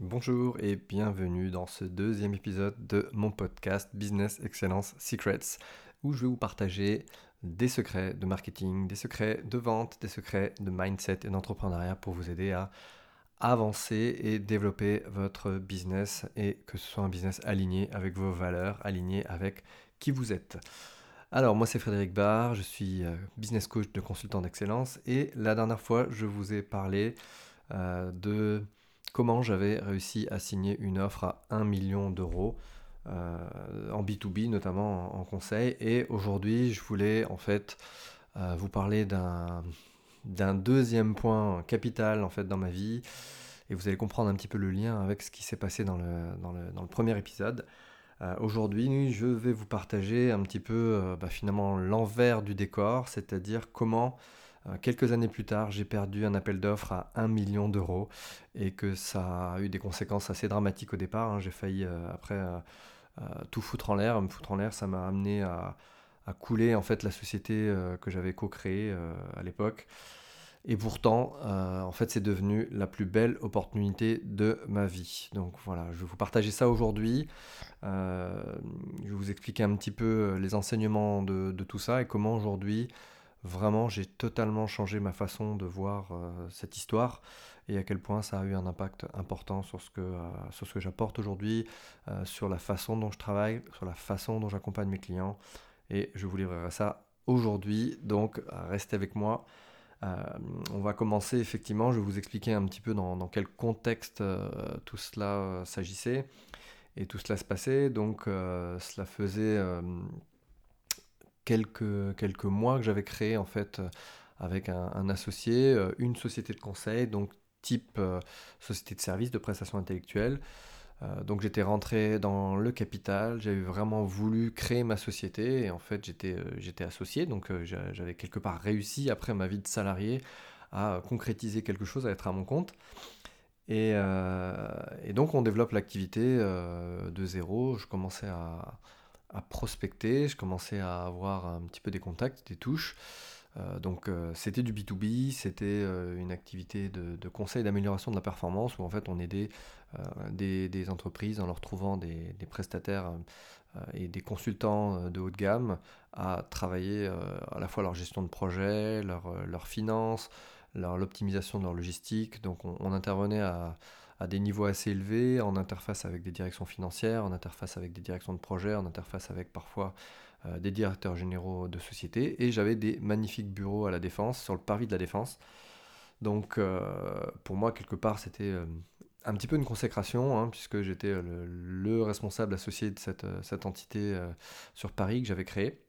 Bonjour et bienvenue dans ce deuxième épisode de mon podcast Business Excellence Secrets où je vais vous partager des secrets de marketing, des secrets de vente, des secrets de mindset et d'entrepreneuriat pour vous aider à avancer et développer votre business et que ce soit un business aligné avec vos valeurs, aligné avec qui vous êtes. Alors moi c'est Frédéric Barr, je suis euh, business coach de consultant d'excellence et la dernière fois je vous ai parlé euh, de comment j'avais réussi à signer une offre à 1 million d'euros euh, en B2B, notamment en, conseil. Et aujourd'hui, je voulais en fait euh, vous parler d'un deuxième point capital en fait dans ma vie et vous allez comprendre un petit peu le lien avec ce qui s'est passé dans le, dans le, dans le premier épisode. Euh, aujourd'hui, je vais vous partager un petit peu bah, finalement l'envers du décor, c'est-à-dire comment quelques années plus tard, j'ai perdu un appel d'offres à 1 million d'euros et que ça a eu des conséquences assez dramatiques au départ. Hein. J'ai failli euh, après euh, tout foutre en l'air. Me foutre en l'air, ça m'a amené à, couler en fait la société que j'avais co-créée à l'époque. Et pourtant, en fait, c'est devenu la plus belle opportunité de ma vie. Donc voilà, je vais vous partager ça aujourd'hui. je vais vous expliquer un petit peu les enseignements de tout ça et comment aujourd'hui vraiment j'ai totalement changé ma façon de voir euh, cette histoire et à quel point ça a eu un impact important sur ce que, euh, que j'apporte aujourd'hui, euh, sur la façon dont je travaille, sur la façon dont j'accompagne mes clients. Et je vous livrerai ça aujourd'hui, donc restez avec moi. on va commencer effectivement, je vais vous expliquer un petit peu dans quel contexte tout cela s'agissait et tout cela se passait. Donc cela faisait quelques, quelques mois que j'avais créé en fait euh, avec un, associé, euh, une société de conseil, donc type euh, société de service de prestation intellectuelle. donc j'étais rentré dans le capital, j'avais vraiment voulu créer ma société et en fait j'étais j'étais associé, donc j'avais quelque part réussi après ma vie de salarié à concrétiser quelque chose, à être à mon compte. Et, et donc on développe l'activité de zéro, je commençais à, à prospecter, je commençais à avoir un petit peu des contacts, des touches. Euh, donc euh, c'était du B2B, c'était euh, une activité de, conseil d'amélioration de la performance où en fait on aidait des, entreprises en leur trouvant des, prestataires et des consultants de haut de gamme à travailler à la fois leur gestion de projet, leur, leur finance, l'optimisation de leur logistique. Donc on intervenait à, à des niveaux assez élevés, en interface avec des directions financières, en interface avec des directions de projet, en interface avec parfois euh, des directeurs généraux de sociétés. Et j'avais des magnifiques bureaux à la défense, sur le parvis de la défense. Donc euh, pour moi, quelque part, c'était euh, un petit peu une consécration, hein, puisque j'étais le, responsable associé de cette, entité sur Paris que j'avais créée.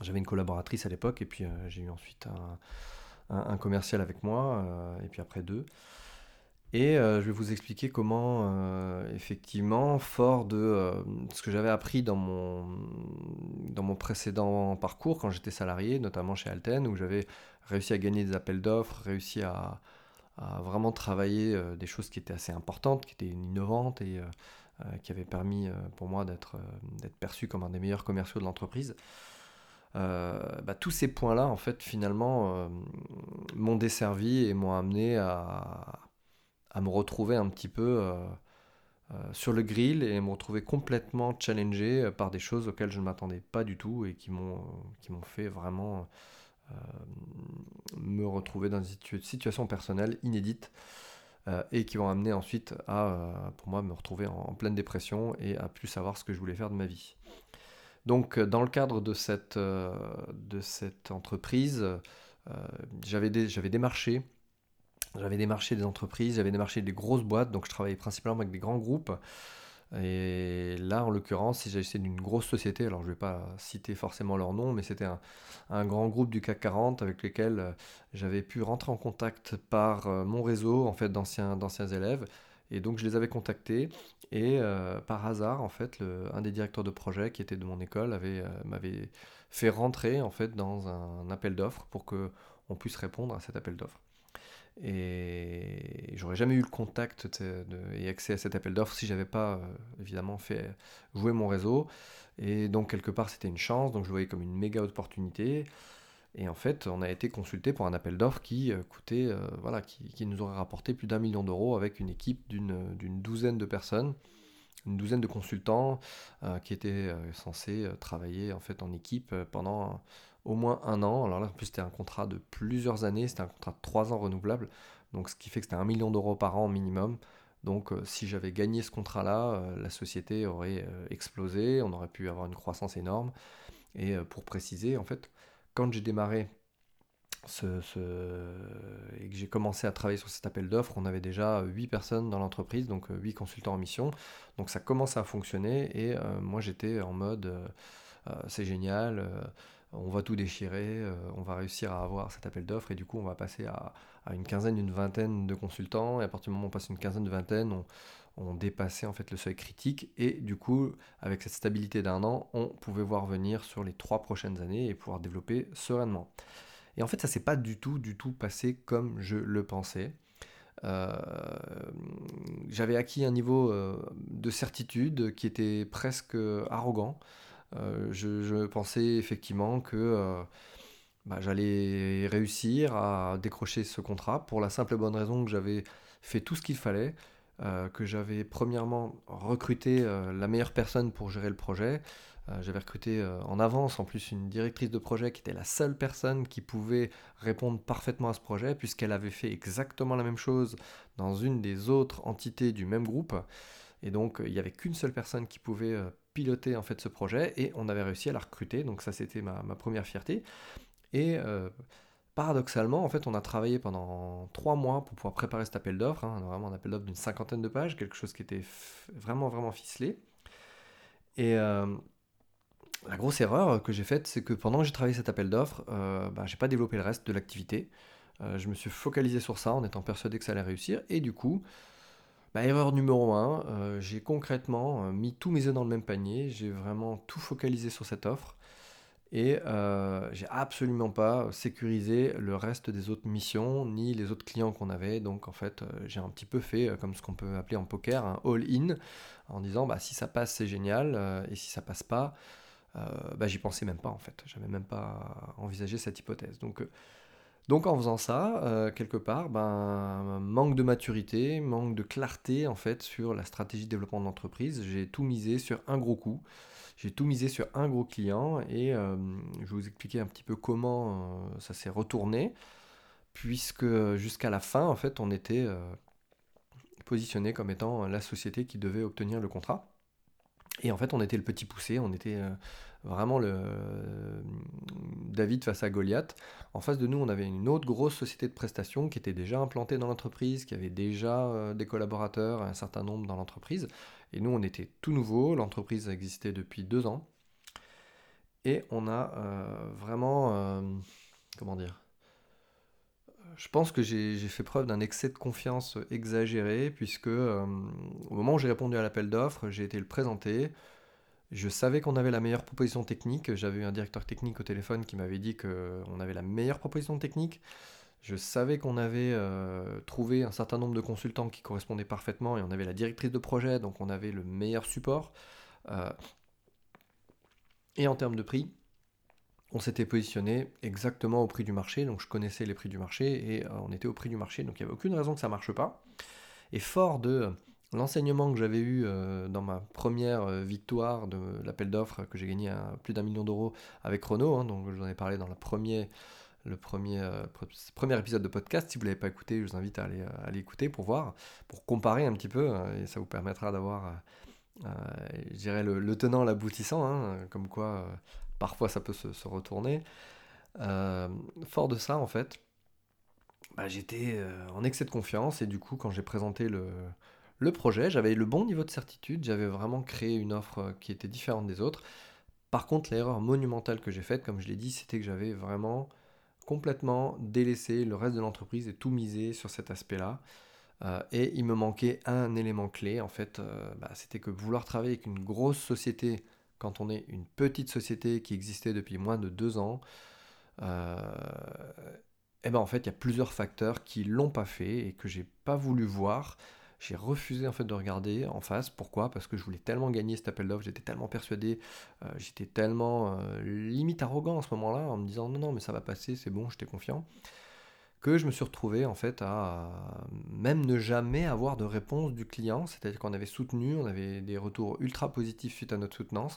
J'avais une collaboratrice à l'époque, et puis j'ai eu ensuite un, commercial avec moi, et puis après deux. Et euh, je vais vous expliquer comment, euh, effectivement, fort de euh, ce que j'avais appris dans mon, dans mon précédent parcours quand j'étais salarié, notamment chez Alten, où j'avais réussi à gagner des appels d'offres, réussi à, vraiment travailler des choses qui étaient assez importantes, qui étaient innovantes et qui avaient permis pour moi d'être perçu comme un des meilleurs commerciaux de l'entreprise. Bah, tous ces points-là, en fait, finalement, m'ont desservi et m'ont amené à à me retrouver un petit peu euh, euh, sur le grill et me retrouver complètement challengé euh, par des choses auxquelles je ne m'attendais pas du tout et qui m'ont fait vraiment me retrouver dans une situation personnelle inédite et qui vont amener ensuite à, pour moi, me retrouver en, pleine dépression et à plus savoir ce que je voulais faire de ma vie. Donc, dans le cadre de cette, de cette entreprise, j'avais démarché j'avais démarché des entreprises, j'avais démarché des grosses boîtes, donc je travaillais principalement avec des grands groupes. Et là, en l'occurrence, il s'agissait d'une grosse société, alors je ne vais pas citer forcément leur nom, mais c'était un, grand groupe du CAC 40 avec lequel euh, j'avais pu rentrer en contact par euh, mon réseau en fait d'anciens, élèves. Et donc je les avais contactés et euh, par hasard, en fait, un des directeurs de projet qui était de mon école avait, m'avait fait rentrer en fait dans un appel d'offres pour que on puisse répondre à cet appel d'offres. Et j'aurais jamais eu le contact et accès à cet appel d'offres si j'avais pas euh, évidemment fait jouer mon réseau. Et donc quelque part c'était une chance, donc je voyais comme une méga opportunité. Et en fait, on a été consulté pour un appel d'offres qui coûtait, voilà, qui, nous aurait rapporté plus d'un million d'euros avec une équipe d'une douzaine de personnes, une douzaine de consultants qui étaient censés travailler en fait en équipe pendant au moins un an. Alors là, en plus, c'était un contrat de plusieurs années, c'était un contrat de trois ans renouvelable, donc ce qui fait que c'était un million d'euros par an minimum. Donc euh, si j'avais gagné ce contrat-là, euh, la société aurait euh, explosé, on aurait pu avoir une croissance énorme. Et pour préciser, en fait, quand j'ai démarré et que j'ai commencé à travailler sur cet appel d'offres, on avait déjà 8 personnes dans l'entreprise, donc 8 consultants en mission. Donc ça commençait à fonctionner et moi j'étais en mode c'est génial on va tout déchirer, euh, on va réussir à avoir cet appel d'offres et du coup on va passer à, une quinzaine, une vingtaine de consultants et à partir du moment où on passe une quinzaine, de vingtaine, on, dépassait en fait le seuil critique et du coup avec cette stabilité d'un an, on pouvait voir venir sur les trois prochaines années et pouvoir développer sereinement. Et en fait ça s'est pas du tout, du tout passé comme je le pensais. Euh, j'avais acquis un niveau euh, de certitude qui était presque arrogant. Euh, je, pensais effectivement que bah, j'allais réussir à décrocher ce contrat pour la simple et bonne raison que j'avais fait tout ce qu'il fallait, que j'avais premièrement recruté la meilleure personne pour gérer le projet. J'avais recruté en avance en plus une directrice de projet qui était la seule personne qui pouvait répondre parfaitement à ce projet puisqu'elle avait fait exactement la même chose dans une des autres entités du même groupe. Et donc il n'y avait qu'une seule personne qui pouvait piloter en fait ce projet et on avait réussi à la recruter. Donc ça c'était ma, première fierté. Et euh, paradoxalement, en fait, on a travaillé pendant trois mois pour pouvoir préparer cet appel d'offres. Hein. vraiment un appel d'offres d'une cinquantaine de pages, quelque chose qui était vraiment vraiment ficelé. Et euh, la grosse erreur que j'ai faite, c'est que pendant que j'ai travaillé cet appel d'offres, euh, bah, j'ai pas développé le reste de l'activité. Euh, je me suis focalisé sur ça en étant persuadé que ça allait réussir. Et du coup, bah, erreur numéro 1, euh, j'ai concrètement euh, mis tous mes œufs dans le même panier, j'ai vraiment tout focalisé sur cette offre et euh, j'ai absolument pas sécurisé le reste des autres missions ni les autres clients qu'on avait. Donc en fait, j'ai un petit peu fait comme ce qu'on peut appeler en poker un all-in en disant bah, si ça passe, c'est génial et si ça passe pas, bah, j'y pensais même pas en fait. J'avais même pas envisagé cette hypothèse. Donc donc en faisant ça, euh, quelque part, ben, manque de maturité, manque de clarté en fait sur la stratégie de développement de l'entreprise. J'ai tout misé sur un gros coup. J'ai tout misé sur un gros client et euh, je vais vous expliquer un petit peu comment euh, ça s'est retourné, puisque jusqu'à la fin, en fait, on était positionné comme étant la société qui devait obtenir le contrat. Et en fait, on était le petit poussé, on était vraiment le David face à Goliath. En face de nous, on avait une autre grosse société de prestations qui était déjà implantée dans l'entreprise, qui avait déjà euh, des collaborateurs, un certain nombre dans l'entreprise. Et nous, on était tout nouveau. L'entreprise existait depuis deux ans. Et on a euh, vraiment, euh, comment dire, je pense que j'ai fait preuve d'un excès de confiance exagéré, puisque au moment où j'ai répondu à l'appel d'offres, j'ai été le présenter. Je savais qu'on avait la meilleure proposition technique. J'avais eu un directeur technique au téléphone qui m'avait dit qu'on avait la meilleure proposition technique. Je savais qu'on avait euh, trouvé un certain nombre de consultants qui correspondaient parfaitement et on avait la directrice de projet, donc on avait le meilleur support. Euh, et en termes de prix, on s'était positionné exactement au prix du marché, donc je connaissais les prix du marché et euh, on était au prix du marché, donc il n'y avait aucune raison que ça ne marche pas. Et fort de L'enseignement que j'avais eu euh, dans ma première euh, victoire de l'appel d'offres que j'ai gagné à plus d'un million d'euros avec Renault, hein, donc je vous en ai parlé dans le premier, épisode de podcast. Si vous ne l'avez pas écouté, je vous invite à aller, à pour voir, pour comparer un petit peu, et ça vous permettra d'avoir, je dirais, le, tenant, l'aboutissant, hein, comme quoi parfois ça peut se, retourner. fort de ça, en fait, bah, j'étais en excès de confiance, et du coup, quand j'ai présenté le projet, j'avais le bon niveau de certitude, j'avais vraiment créé une offre euh, qui était différente des autres. Par contre, l'erreur monumentale que j'ai faite, comme je l'ai dit, c'était que j'avais vraiment complètement délaissé le reste de l'entreprise et tout misé sur cet aspect-là. Euh, et il me manquait un élément clé, en fait, euh, bah, c'était que vouloir travailler avec une grosse société quand on est une petite société qui existait depuis moins de deux ans, et eh ben en fait, il y a plusieurs facteurs qui l'ont pas fait et que j'ai pas voulu voir. J'ai refusé en fait de regarder en face. Pourquoi? Parce que je voulais tellement gagner cet appel d'offres, j'étais tellement persuadé, euh, j'étais tellement euh, limite arrogant en ce moment-là, en me disant non, non, mais ça va passer, c'est bon, j'étais confiant, que je me suis retrouvé en fait à même ne jamais avoir de réponse du client, c'est-à-dire qu'on avait soutenu, on avait des retours ultra positifs suite à notre soutenance,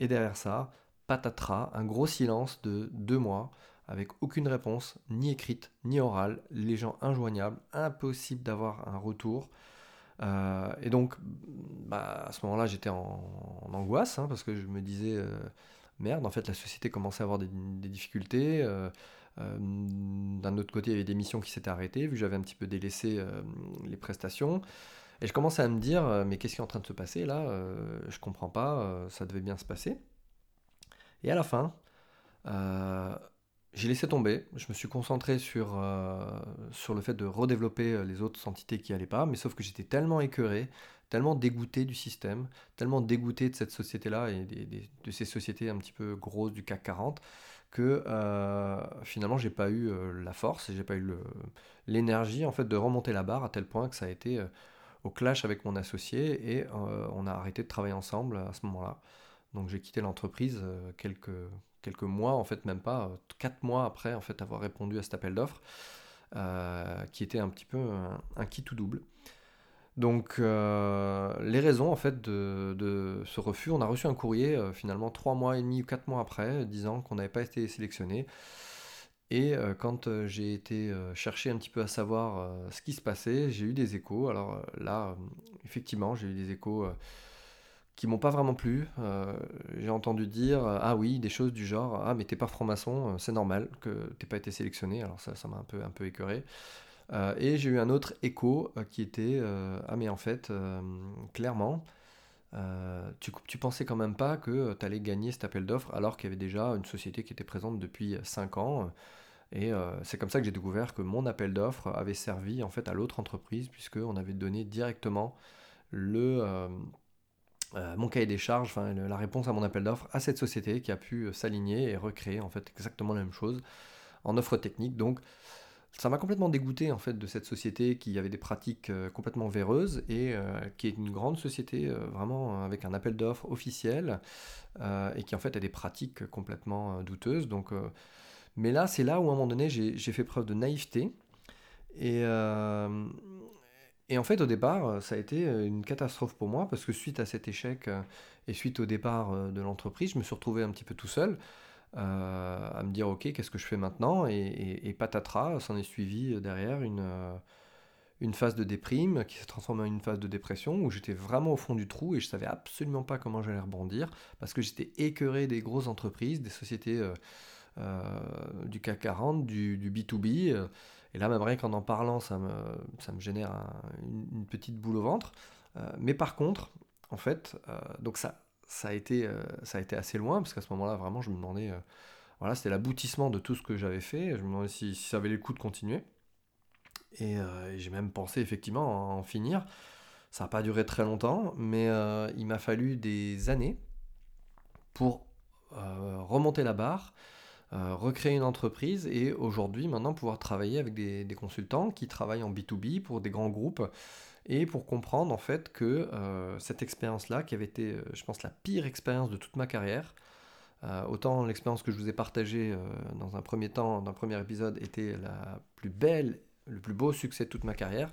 et derrière ça, patatras, un gros silence de deux mois avec aucune réponse, ni écrite, ni orale, les gens injoignables, impossible d'avoir un retour. Euh, et donc, bah, à ce moment-là, j'étais en, angoisse, hein, parce que je me disais, euh, merde, en fait, la société commençait à avoir des, difficultés. Euh, d'un autre côté, il y avait des missions qui s'étaient arrêtées, vu que j'avais un petit peu délaissé les prestations. Et je commençais à me dire, mais qu'est-ce qui est en train de se passer là Je comprends pas, ça devait bien se passer. Et à la fin, j'ai laissé tomber, je me suis concentré sur, euh, sur le fait de redévelopper euh, les autres entités qui n'allaient pas, mais sauf que j'étais tellement écœuré, tellement dégoûté du système, tellement dégoûté de cette société-là et de ces sociétés un petit peu grosses du CAC 40, euh, finalement j'ai pas eu la force et j'ai pas eu l'énergie en fait de remonter la barre à tel point que ça a été au clash avec mon associé et on a arrêté de travailler ensemble à ce moment-là. Donc j'ai quitté l'entreprise quelques, mois, en fait même pas, euh, quatre mois après en fait avoir répondu à cet appel d'offres, euh, qui était un petit peu un, kit tout double. Donc euh, les raisons en fait de, ce refus, on a reçu un courrier finalement trois mois et demi ou quatre mois après, disant qu'on n'avait pas été sélectionné. Et quand j'ai été chercher un petit peu à savoir ce qui se passait, j'ai eu des échos. Alors là, effectivement, j'ai eu des échos qui m'ont pas vraiment plu. Euh, j'ai entendu dire euh, ah oui des choses du genre ah mais t'es pas franc-maçon, euh, c'est normal que t'aies pas été sélectionné. Alors ça ça m'a un peu un peu écœuré. Et j'ai eu un autre écho qui était ah mais en fait clairement tu, tu pensais quand même pas que tu allais gagner cet appel d'offres alors qu'il y avait déjà une société qui était présente depuis 5 ans. Et c'est comme ça que j'ai découvert que mon appel d'offres avait servi en fait à l'autre entreprise puisqu'on avait donné directement le euh, mon cahier des charges, enfin, la réponse à mon appel d'offres à cette société qui a pu euh, s'aligner et recréer en fait exactement la même chose en offre technique. Donc ça m'a complètement dégoûté en fait de cette société qui avait des pratiques euh, complètement véreuses et qui est une grande société vraiment avec un appel d'offres officiel et qui en fait a des pratiques complètement douteuses. Donc, mais là, c'est là où à un moment donné j'ai fait preuve de naïveté et en fait, au départ, euh, ça a été euh, une catastrophe pour moi parce que suite à cet échec euh, et suite au départ de l'entreprise, je me suis retrouvé un petit peu tout seul à me dire ok, qu'est-ce que je fais maintenant et, patatras, s'en est suivi derrière une, une phase de déprime qui s'est transformée en une phase de dépression où j'étais vraiment au fond du trou et je savais absolument pas comment j'allais rebondir parce que j'étais écœuré des grosses entreprises, des sociétés du CAC 40, du, du B2B. Et là, même rien qu'en en parlant, ça me, ça me génère une, petite boule au ventre. Euh, mais par contre, en fait, euh, donc ça, ça, a été, euh, ça a été assez loin, parce qu'à ce moment-là, vraiment, je me demandais, voilà, c'était l'aboutissement de tout ce que j'avais fait. Je me demandais si, ça avait le coup de continuer. Et, j'ai même pensé effectivement en finir. Ça n'a pas duré très longtemps, mais il m'a fallu des années pour remonter la barre, euh, recréer une entreprise et aujourd'hui maintenant pouvoir travailler avec des, consultants qui travaillent en B2B pour des grands groupes et pour comprendre en fait que euh, cette expérience-là, qui avait été, euh, je pense, la pire expérience de toute ma carrière, autant l'expérience que je vous ai partagée dans un premier temps, dans un premier épisode, était la plus belle, le plus beau succès de toute ma carrière.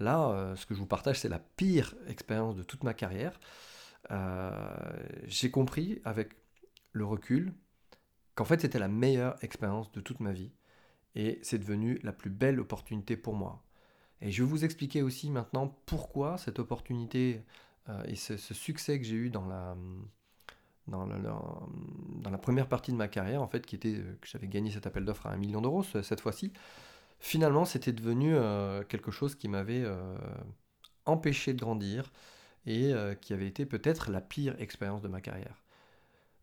Là, ce que je vous partage, c'est la pire expérience de toute ma carrière. J'ai compris avec le recul qu'en fait c'était la meilleure expérience de toute ma vie et c'est devenu la plus belle opportunité pour moi. Et je vais vous expliquer aussi maintenant pourquoi cette opportunité euh, et ce, succès que j'ai eu dans la, dans, la première partie de ma carrière, en fait, qui était que j'avais gagné cet appel d'offres à un million d'euros cette fois-ci, finalement c'était devenu euh, quelque chose qui m'avait euh, empêché de grandir et qui avait été peut-être la pire expérience de ma carrière.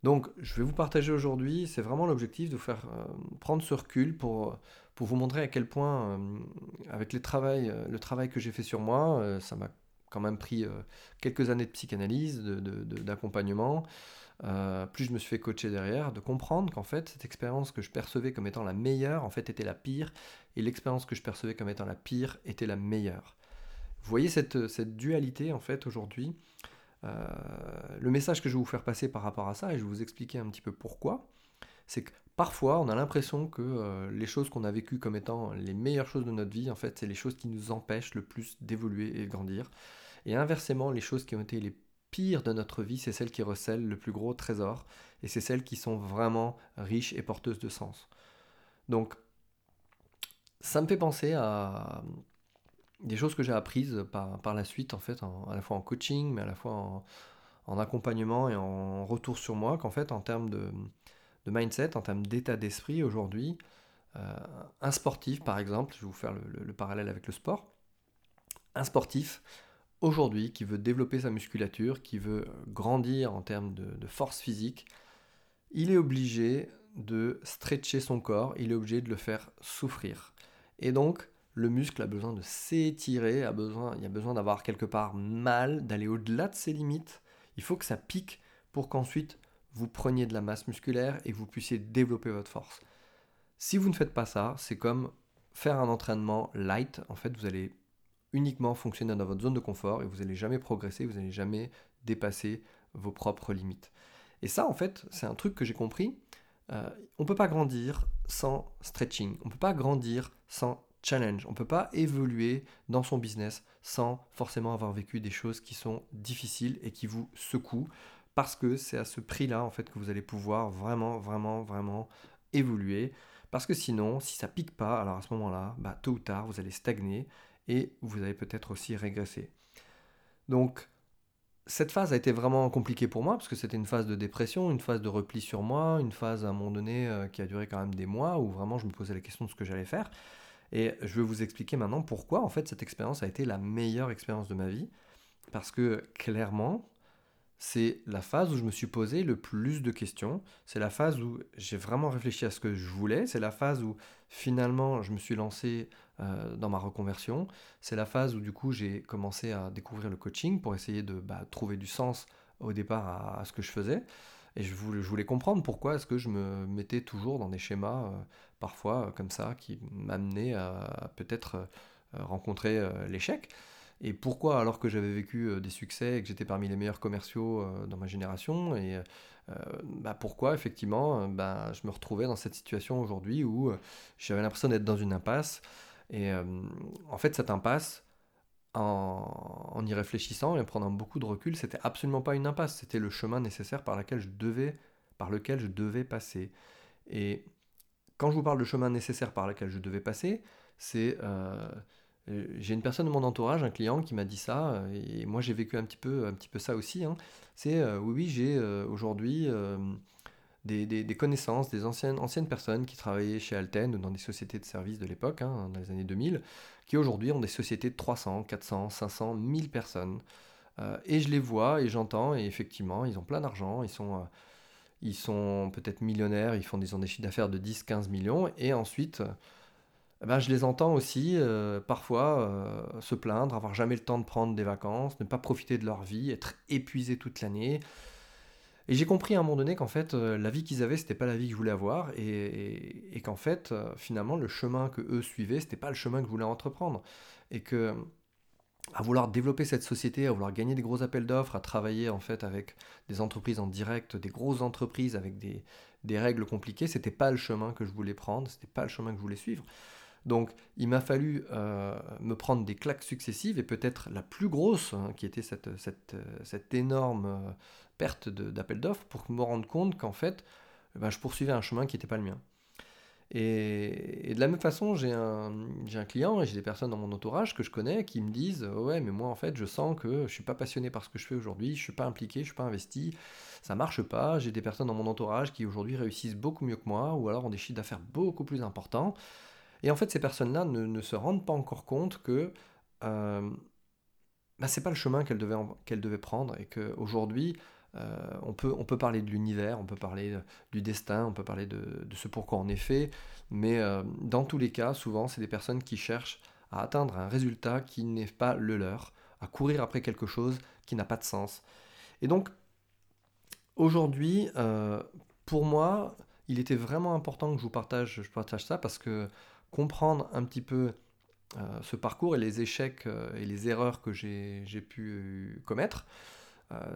Donc, je vais vous partager aujourd'hui, c'est vraiment l'objectif de vous faire euh, prendre ce recul pour, pour vous montrer à quel point, euh, avec les travail, euh, le travail que j'ai fait sur moi, ça m'a quand même pris quelques années de psychanalyse, d'accompagnement. De, plus je me suis fait coacher derrière, de comprendre qu'en fait, cette expérience que je percevais comme étant la meilleure, en fait, était la pire, et l'expérience que je percevais comme étant la pire était la meilleure. Vous voyez cette, cette dualité en fait aujourd'hui. Euh, le message que je vais vous faire passer par rapport à ça, et je vais vous expliquer un petit peu pourquoi, c'est que parfois on a l'impression que euh, les choses qu'on a vécues comme étant les meilleures choses de notre vie, en fait, c'est les choses qui nous empêchent le plus d'évoluer et de grandir. Et inversement, les choses qui ont été les pires de notre vie, c'est celles qui recèlent le plus gros trésor, et c'est celles qui sont vraiment riches et porteuses de sens. Donc, ça me fait penser à des choses que j'ai apprises par, par la suite, en fait, à la fois en coaching, mais à la fois en, accompagnement et en retour sur moi, qu'en fait, en termes de, mindset, en termes d'état d'esprit aujourd'hui, euh, un sportif, par exemple, je vais vous faire le, parallèle avec le sport, un sportif, aujourd'hui, qui veut développer sa musculature, qui veut grandir en termes de, de force physique, il est obligé de stretcher son corps, il est obligé de le faire souffrir. Et donc, le muscle a besoin de s'étirer, a besoin, il a besoin d'avoir quelque part mal, d'aller au-delà de ses limites. Il faut que ça pique pour qu'ensuite vous preniez de la masse musculaire et que vous puissiez développer votre force. Si vous ne faites pas ça, c'est comme faire un entraînement light. En fait, vous allez uniquement fonctionner dans votre zone de confort et vous n'allez jamais progresser, vous n'allez jamais dépasser vos propres limites. Et ça, en fait, c'est un truc que j'ai compris. Euh, on ne peut pas grandir sans stretching. On ne peut pas grandir sans On ne peut pas évoluer dans son business sans forcément avoir vécu des choses qui sont difficiles et qui vous secouent. Parce que c'est à ce prix-là, en fait, que vous allez pouvoir vraiment, vraiment, vraiment évoluer. Parce que sinon, si ça pique pas, alors à ce moment-là, bah, tôt ou tard, vous allez stagner et vous allez peut-être aussi régresser. Donc, cette phase a été vraiment compliquée pour moi parce que c'était une phase de dépression, une phase de repli sur moi, une phase à un moment donné euh, qui a duré quand même des mois où vraiment je me posais la question de ce que j'allais faire. Et je vais vous expliquer maintenant pourquoi en fait cette expérience a été la meilleure expérience de ma vie. Parce que clairement, c'est la phase où je me suis posé le plus de questions. C'est la phase où j'ai vraiment réfléchi à ce que je voulais. C'est la phase où finalement je me suis lancé euh, dans ma reconversion. C'est la phase où du coup j'ai commencé à découvrir le coaching pour essayer de bah, trouver du sens au départ à, ce que je faisais. Et je voulais, comprendre pourquoi est-ce que je me mettais toujours dans des schémas, euh, parfois euh, comme ça, qui m'amenaient à, peut-être rencontrer l'échec. Et pourquoi, alors que j'avais vécu des succès et que j'étais parmi les meilleurs commerciaux dans ma génération, et bah pourquoi effectivement bah, je me retrouvais dans cette situation aujourd'hui où j'avais l'impression d'être dans une impasse et euh, en fait, cette impasse, en, y réfléchissant et en prenant beaucoup de recul, c'était absolument pas une impasse, c'était le chemin nécessaire par, lequel je devais, par lequel je devais passer. Et quand je vous parle de chemin nécessaire par lequel je devais passer, c'est euh, j'ai une personne de mon entourage, un client qui m'a dit ça, et moi j'ai vécu un petit peu, ça aussi. Hein. C'est euh, oui, oui, j'ai aujourd'hui des, connaissances, des anciennes, personnes qui travaillaient chez Alten ou dans des sociétés de services de l'époque, hein, dans les années 2000, qui aujourd'hui ont des sociétés de 300, 400, 500, 1000 personnes. Euh, et je les vois et j'entends, et effectivement, ils ont plein d'argent, ils sont, euh, ils sont peut-être millionnaires, ils font des, des chiffres d'affaires de 10, 15 millions, et ensuite, eh ben, je les entends aussi euh, parfois se plaindre, avoir jamais le temps de prendre des vacances, ne pas profiter de leur vie, être épuisés toute l'année. Et j'ai compris à un moment donné qu'en fait, euh, la vie qu'ils avaient, c'était pas la vie que je voulais avoir, et, qu'en fait, euh, finalement, le chemin que eux suivaient, c'était pas le chemin que je voulais entreprendre. Et que à vouloir développer cette société, à vouloir gagner des gros appels d'offres, à travailler en fait avec des entreprises en direct, des grosses entreprises avec des, des règles compliquées, c'était pas le chemin que je voulais prendre, c'était pas le chemin que je voulais suivre. Donc il m'a fallu euh, me prendre des claques successives et peut-être la plus grosse, hein, qui était cette, cette énorme perte d'appel d'offres pour me rendre compte qu'en fait, eh ben, je poursuivais un chemin qui n'était pas le mien. Et, de la même façon, j'ai un, un, client et j'ai des personnes dans mon entourage que je connais qui me disent Ouais, mais moi en fait, je sens que je ne suis pas passionné par ce que je fais aujourd'hui, je ne suis pas impliqué, je ne suis pas investi, ça marche pas. J'ai des personnes dans mon entourage qui aujourd'hui réussissent beaucoup mieux que moi ou alors ont des chiffres d'affaires beaucoup plus importants. Et en fait, ces personnes-là ne, se rendent pas encore compte que euh, bah, c'est pas le chemin qu'elles devaient, prendre et qu'aujourd'hui, euh, on, peut, on peut parler de l'univers, on peut parler du destin, on peut parler de, ce pourquoi on est fait, mais euh, dans tous les cas, souvent, c'est des personnes qui cherchent à atteindre un résultat qui n'est pas le leur, à courir après quelque chose qui n'a pas de sens. Et donc, aujourd'hui, euh, pour moi, il était vraiment important que je vous partage, je partage ça parce que comprendre un petit peu ce parcours et les échecs et les erreurs que j'ai pu commettre,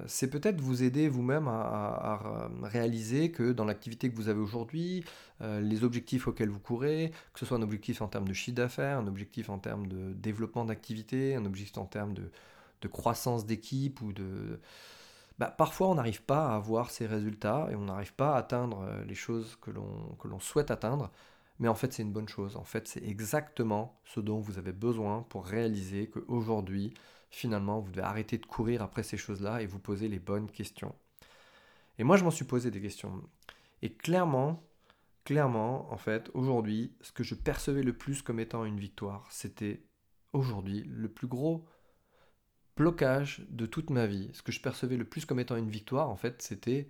c'est peut-être vous aider vous-même à, réaliser que dans l'activité que vous avez aujourd'hui, les objectifs auxquels vous courez, que ce soit un objectif en termes de chiffre d'affaires, un objectif en termes de développement d'activité, un objectif en termes de, de croissance d'équipe ou de... Bah, parfois on n'arrive pas à avoir ces résultats et on n'arrive pas à atteindre euh, les choses que l'on souhaite atteindre, mais en fait c'est une bonne chose. En fait c'est exactement ce dont vous avez besoin pour réaliser qu'aujourd'hui, finalement, vous devez arrêter de courir après ces choses-là et vous poser les bonnes questions. Et moi je m'en suis posé des questions. Et clairement, clairement, en fait, aujourd'hui, ce que je percevais le plus comme étant une victoire, c'était aujourd'hui le plus gros blocage de toute ma vie, ce que je percevais le plus comme étant une victoire, en fait, c'était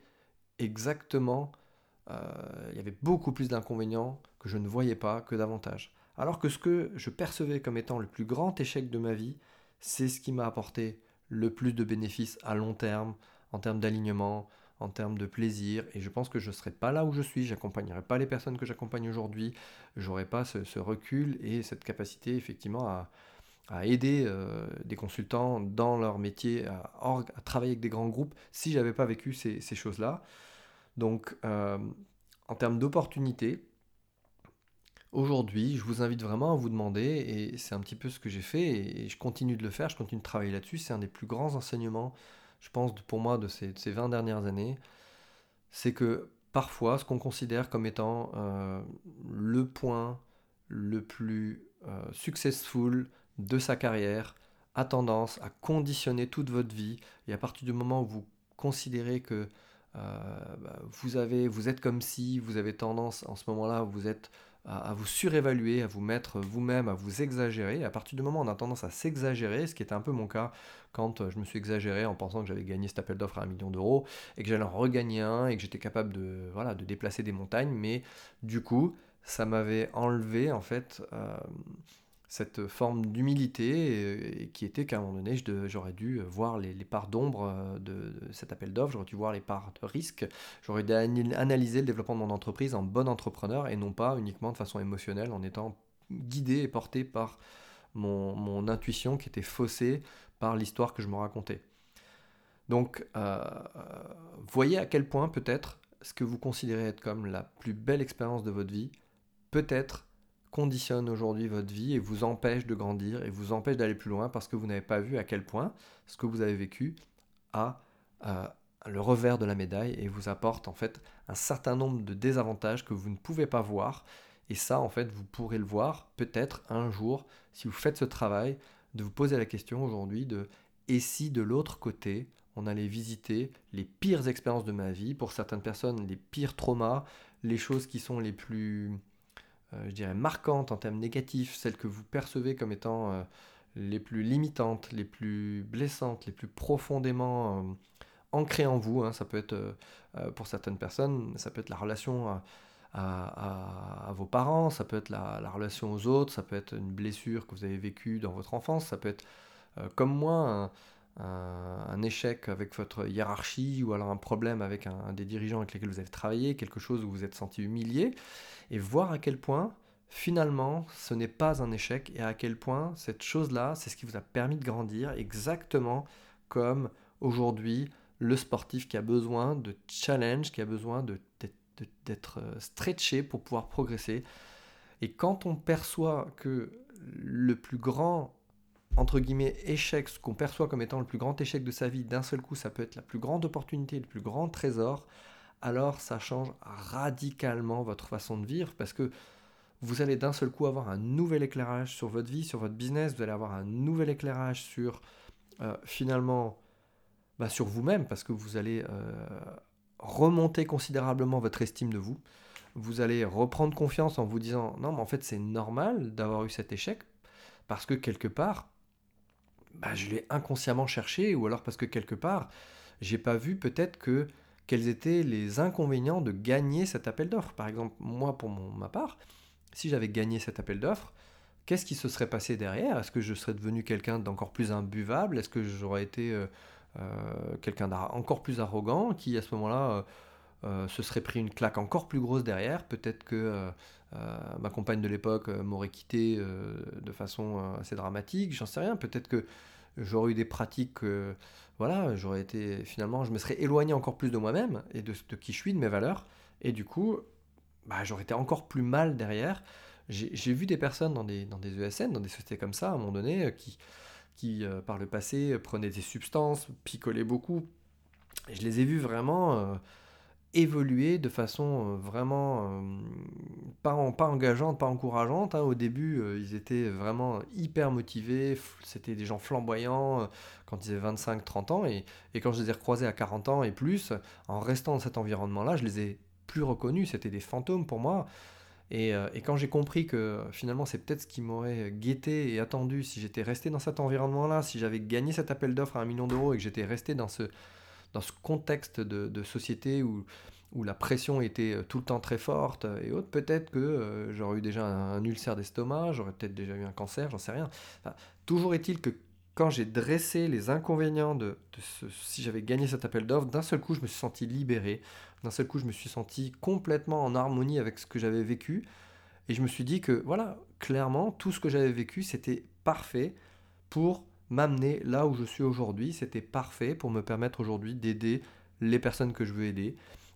exactement... Euh, il y avait beaucoup plus d'inconvénients que je ne voyais pas que d'avantages. Alors que ce que je percevais comme étant le plus grand échec de ma vie, c'est ce qui m'a apporté le plus de bénéfices à long terme, en termes d'alignement, en termes de plaisir. Et je pense que je ne serais pas là où je suis, j'accompagnerais pas les personnes que j'accompagne aujourd'hui, j'aurais pas ce, recul et cette capacité effectivement à, aider euh, des consultants dans leur métier, à, travailler avec des grands groupes, si j'avais pas vécu ces, choses-là. Donc, euh, en termes d'opportunités, aujourd'hui, je vous invite vraiment à vous demander, et c'est un petit peu ce que j'ai fait, et, je continue de le faire, je continue de travailler là-dessus, c'est un des plus grands enseignements, je pense, pour moi, de ces, ces 20 dernières années, c'est que parfois, ce qu'on considère comme étant euh, le point le plus successful, de sa carrière a tendance à conditionner toute votre vie. Et à partir du moment où vous considérez que euh, bah, vous, avez, vous êtes comme si, vous avez tendance en ce moment-là, vous êtes à, vous surévaluer, à vous mettre vous-même, à vous exagérer. Et à partir du moment où on a tendance à s'exagérer, ce qui était un peu mon cas quand je me suis exagéré en pensant que j'avais gagné cet appel d'offres à un million d'euros et que j'allais en regagner un et que j'étais capable de, voilà, de déplacer des montagnes, mais du coup, ça m'avait enlevé en fait euh, cette forme d'humilité qui était qu'à un moment donné, j'aurais dû voir les, parts d'ombre euh, de, cet appel d'offres, j'aurais dû voir les parts de risque, j'aurais dû analyser le développement de mon entreprise en bon entrepreneur et non pas uniquement de façon émotionnelle en étant guidé et porté par mon, intuition qui était faussée par l'histoire que je me racontais. Donc, euh, voyez à quel point peut-être ce que vous considérez être comme la plus belle expérience de votre vie, peut-être conditionne aujourd'hui votre vie et vous empêche de grandir et vous empêche d'aller plus loin parce que vous n'avez pas vu à quel point ce que vous avez vécu a euh, le revers de la médaille et vous apporte en fait un certain nombre de désavantages que vous ne pouvez pas voir. Et ça en fait vous pourrez le voir peut-être un jour si vous faites ce travail de vous poser la question aujourd'hui de et si de l'autre côté on allait visiter les pires expériences de ma vie pour certaines personnes les pires traumas les choses qui sont les plus je dirais, marquantes en termes négatifs, celles que vous percevez comme étant euh, les plus limitantes, les plus blessantes, les plus profondément euh, ancrées en vous. Hein. ça peut être, pour certaines personnes, ça peut être la relation à, vos parents, ça peut être la, relation aux autres, ça peut être une blessure que vous avez vécue dans votre enfance, ça peut être, comme moi, un, échec avec votre hiérarchie ou alors un problème avec un, des dirigeants avec lesquels vous avez travaillé, quelque chose où vous vous êtes senti humilié, et voir à quel point finalement ce n'est pas un échec et à quel point cette chose-là, c'est ce qui vous a permis de grandir, exactement comme aujourd'hui le sportif qui a besoin de challenge, qui a besoin d'être euh, stretché pour pouvoir progresser. Et quand on perçoit que le plus grand entre guillemets, échec, ce qu'on perçoit comme étant le plus grand échec de sa vie, d'un seul coup, ça peut être la plus grande opportunité, le plus grand trésor, alors ça change radicalement votre façon de vivre parce que vous allez d'un seul coup avoir un nouvel éclairage sur votre vie, sur votre business, vous allez avoir un nouvel éclairage sur euh, finalement bah, sur vous-même parce que vous allez euh, remonter considérablement votre estime de vous. Vous allez reprendre confiance en vous disant non mais en fait c'est normal d'avoir eu cet échec parce que quelque part bah, je l'ai inconsciemment cherché, ou alors parce que quelque part, j'ai pas vu peut-être que quels étaient les inconvénients de gagner cet appel d'offres. Par exemple, moi, pour ma part, si j'avais gagné cet appel d'offres, qu'est-ce qui se serait passé derrière? Est-ce que je serais devenu quelqu'un d'encore plus imbuvable? Est-ce que j'aurais été euh, euh, quelqu'un d'encore plus arrogant qui, à ce moment-là, se serait pris une claque encore plus grosse derrière? Peut-être que ma compagne de l'époque m'aurait quitté de façon assez dramatique, j'en sais rien. Peut-être que j'aurais eu des pratiques, voilà, j'aurais été finalement, je me serais éloigné encore plus de moi-même et de, qui je suis, de mes valeurs. Et du coup, bah, j'aurais été encore plus mal derrière. J'ai vu des personnes dans des, dans des ESN, dans des sociétés comme ça, à un moment donné, euh, qui, qui euh, par le passé, prenaient des substances, picolaient beaucoup. Et je les ai vus vraiment euh, évoluer de façon vraiment pas, pas engageante, pas encourageante. Hein. Au début, ils étaient vraiment hyper motivés, c'était des gens flamboyants quand ils avaient 25-30 ans. Et, et quand je les ai recroisés à 40 ans et plus, en restant dans cet environnement-là, je les ai plus reconnus, c'était des fantômes pour moi. Euh, et, quand j'ai compris que finalement c'est peut-être ce qui m'aurait guetté et attendu si j'étais resté dans cet environnement-là, si j'avais gagné cet appel d'offres à un million d'euros et que j'étais resté dans ce, dans ce contexte de, société où, la pression était euh, tout le temps très forte et autres, peut-être que euh, j'aurais eu déjà un, ulcère d'estomac, j'aurais peut-être déjà eu un cancer, j'en sais rien. toujours est-il que quand j'ai dressé les inconvénients de, si j'avais gagné cet appel d'offres, d'un seul coup je me suis senti libéré, d'un seul coup, je me suis senti complètement en harmonie avec ce que j'avais vécu. Et je me suis dit que, voilà, clairement, tout ce que j'avais vécu, c'était parfait pour m'amener là où je suis aujourd'hui. C'était parfait pour me permettre aujourd'hui d'aider les personnes que je veux aider.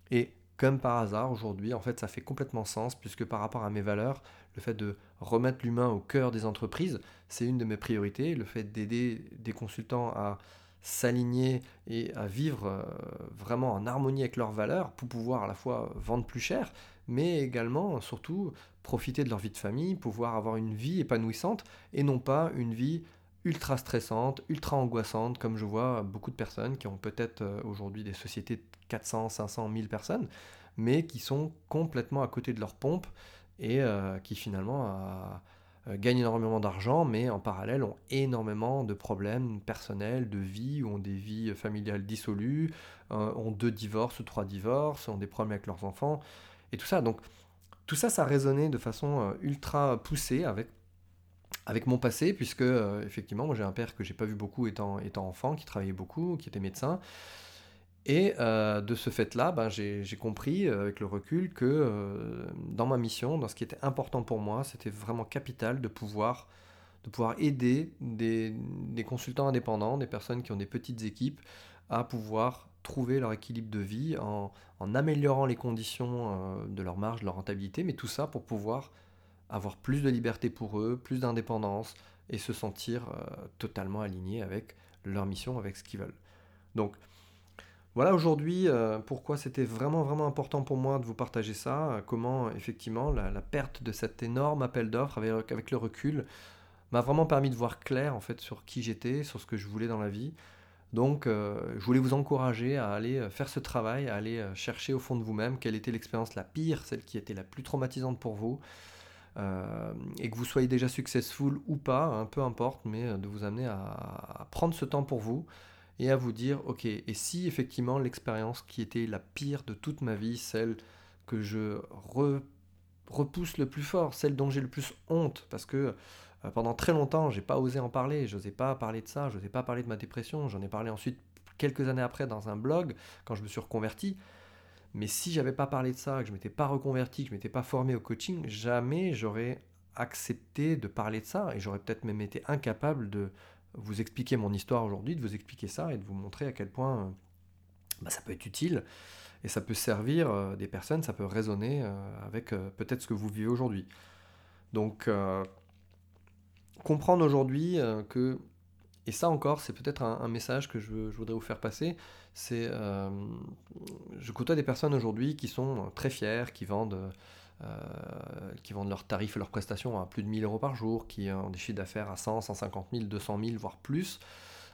Et comme par hasard, aujourd'hui, en fait, ça fait complètement sens, puisque par rapport à mes valeurs, le fait de remettre l'humain au cœur des entreprises, c'est une de mes priorités. Le fait d'aider des consultants à s'aligner et à vivre euh, vraiment en harmonie avec leurs valeurs pour pouvoir à la fois vendre plus cher, mais également, surtout, profiter de leur vie de famille, pouvoir avoir une vie épanouissante et non pas une vie ultra stressante, ultra angoissante, comme je vois beaucoup de personnes qui ont peut-être euh, aujourd'hui des sociétés de 400, 500, 1000 personnes, mais qui sont complètement à côté de leur pompe et euh, qui finalement euh, gagnent énormément d'argent, mais en parallèle ont énormément de problèmes personnels, de vie, ont des vies familiales dissolues, ont deux divorces ou trois divorces, ont des problèmes avec leurs enfants, et tout ça. Donc tout ça, ça résonnait de façon ultra poussée avec, avec mon passé, puisque effectivement, moi j'ai un père que j'ai pas vu beaucoup étant, étant enfant, qui travaillait beaucoup, qui était médecin, et euh, de ce fait-là, ben, j'ai compris euh, avec le recul que euh, dans ma mission, dans ce qui était important pour moi, c'était vraiment capital de pouvoir, de pouvoir aider des, des, consultants indépendants, des personnes qui ont des petites équipes, à pouvoir trouver leur équilibre de vie en, en améliorant les conditions de leur marge, de leur rentabilité, mais tout ça pour pouvoir avoir plus de liberté pour eux, plus d'indépendance et se sentir totalement alignés avec leur mission, avec ce qu'ils veulent. Donc, voilà aujourd'hui euh, pourquoi c'était vraiment vraiment important pour moi de vous partager ça, euh, comment effectivement la, perte de cet énorme appel d'offres avec, le recul m'a vraiment permis de voir clair en fait sur qui j'étais, sur ce que je voulais dans la vie. Donc euh, je voulais vous encourager à aller faire ce travail, à aller chercher au fond de vous-même quelle était l'expérience la pire, celle qui était la plus traumatisante pour vous. Et que vous soyez déjà successful ou pas, hein, peu importe, mais de vous amener à prendre ce temps pour vous, et à vous dire, ok, et si effectivement l'expérience qui était la pire de toute ma vie, celle que je repousse le plus fort, celle dont j'ai le plus honte, parce que euh, pendant très longtemps, j'ai pas osé en parler, je n'osais pas parler de ça, je n'osais pas parler de ma dépression, j'en ai parlé ensuite quelques années après dans un blog, quand je me suis reconverti. Mais si j'avais pas parlé de ça, que je m'étais pas reconverti, que je m'étais pas formé au coaching, jamais j'aurais accepté de parler de ça et j'aurais peut-être même été incapable de, vous expliquer mon histoire aujourd'hui, de vous expliquer ça et de vous montrer à quel point euh, bah, ça peut être utile et ça peut servir euh, des personnes, ça peut résonner euh, avec peut-être ce que vous vivez aujourd'hui. Donc, comprendre aujourd'hui que, et ça encore, c'est peut-être un, message que je, voudrais vous faire passer, c'est, je côtoie des personnes aujourd'hui qui sont très fières, qui vendent euh, qui vendent leurs tarifs et leurs prestations à plus de 1000 euros par jour, qui ont des chiffres d'affaires à 100, 150 000, 200 000, voire plus,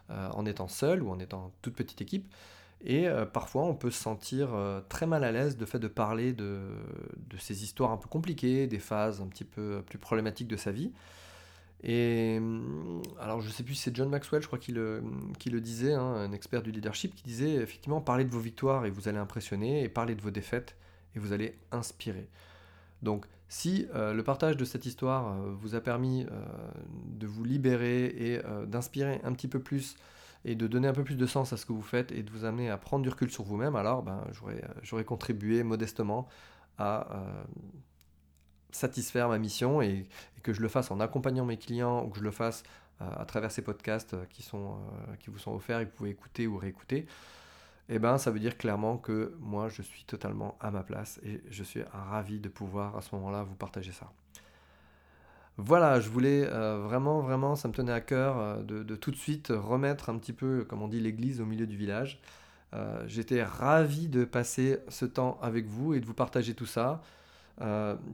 euh, en étant seul ou en étant toute petite équipe. Et euh, parfois, on peut se sentir très mal à l'aise de fait de parler de, ces histoires un peu compliquées, des phases un petit peu plus problématiques de sa vie. Et alors, je ne sais plus si c'est John Maxwell, je crois qu'il le, qui le disait, hein, un expert du leadership, qui disait effectivement parlez de vos victoires et vous allez impressionner, et parlez de vos défaites et vous allez inspirer. Donc si euh, le partage de cette histoire euh, vous a permis euh, de vous libérer et d'inspirer un petit peu plus et de donner un peu plus de sens à ce que vous faites et de vous amener à prendre du recul sur vous-même, alors ben, j'aurais contribué modestement à satisfaire ma mission et, que je le fasse en accompagnant mes clients ou que je le fasse euh, à travers ces podcasts qui, sont, qui vous sont offerts et que vous pouvez écouter ou réécouter. Eh ben, ça veut dire clairement que moi, je suis totalement à ma place et je suis ravi de pouvoir à ce moment-là vous partager ça. Voilà, je voulais euh, vraiment, vraiment, ça me tenait à cœur euh, de, tout de suite remettre un petit peu, comme on dit, l'église au milieu du village. Euh, j'étais ravi de passer ce temps avec vous et de vous partager tout ça.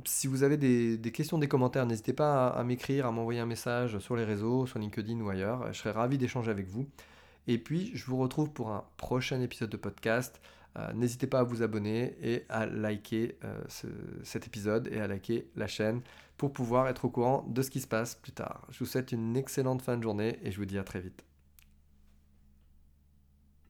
Si vous avez des, questions, des commentaires, n'hésitez pas à, m'écrire, à m'envoyer un message sur les réseaux, sur LinkedIn ou ailleurs. Je serais ravi d'échanger avec vous. Et puis, je vous retrouve pour un prochain épisode de podcast. N'hésitez pas à vous abonner et à liker cet épisode et à liker la chaîne pour pouvoir être au courant de ce qui se passe plus tard. Je vous souhaite une excellente fin de journée et je vous dis à très vite.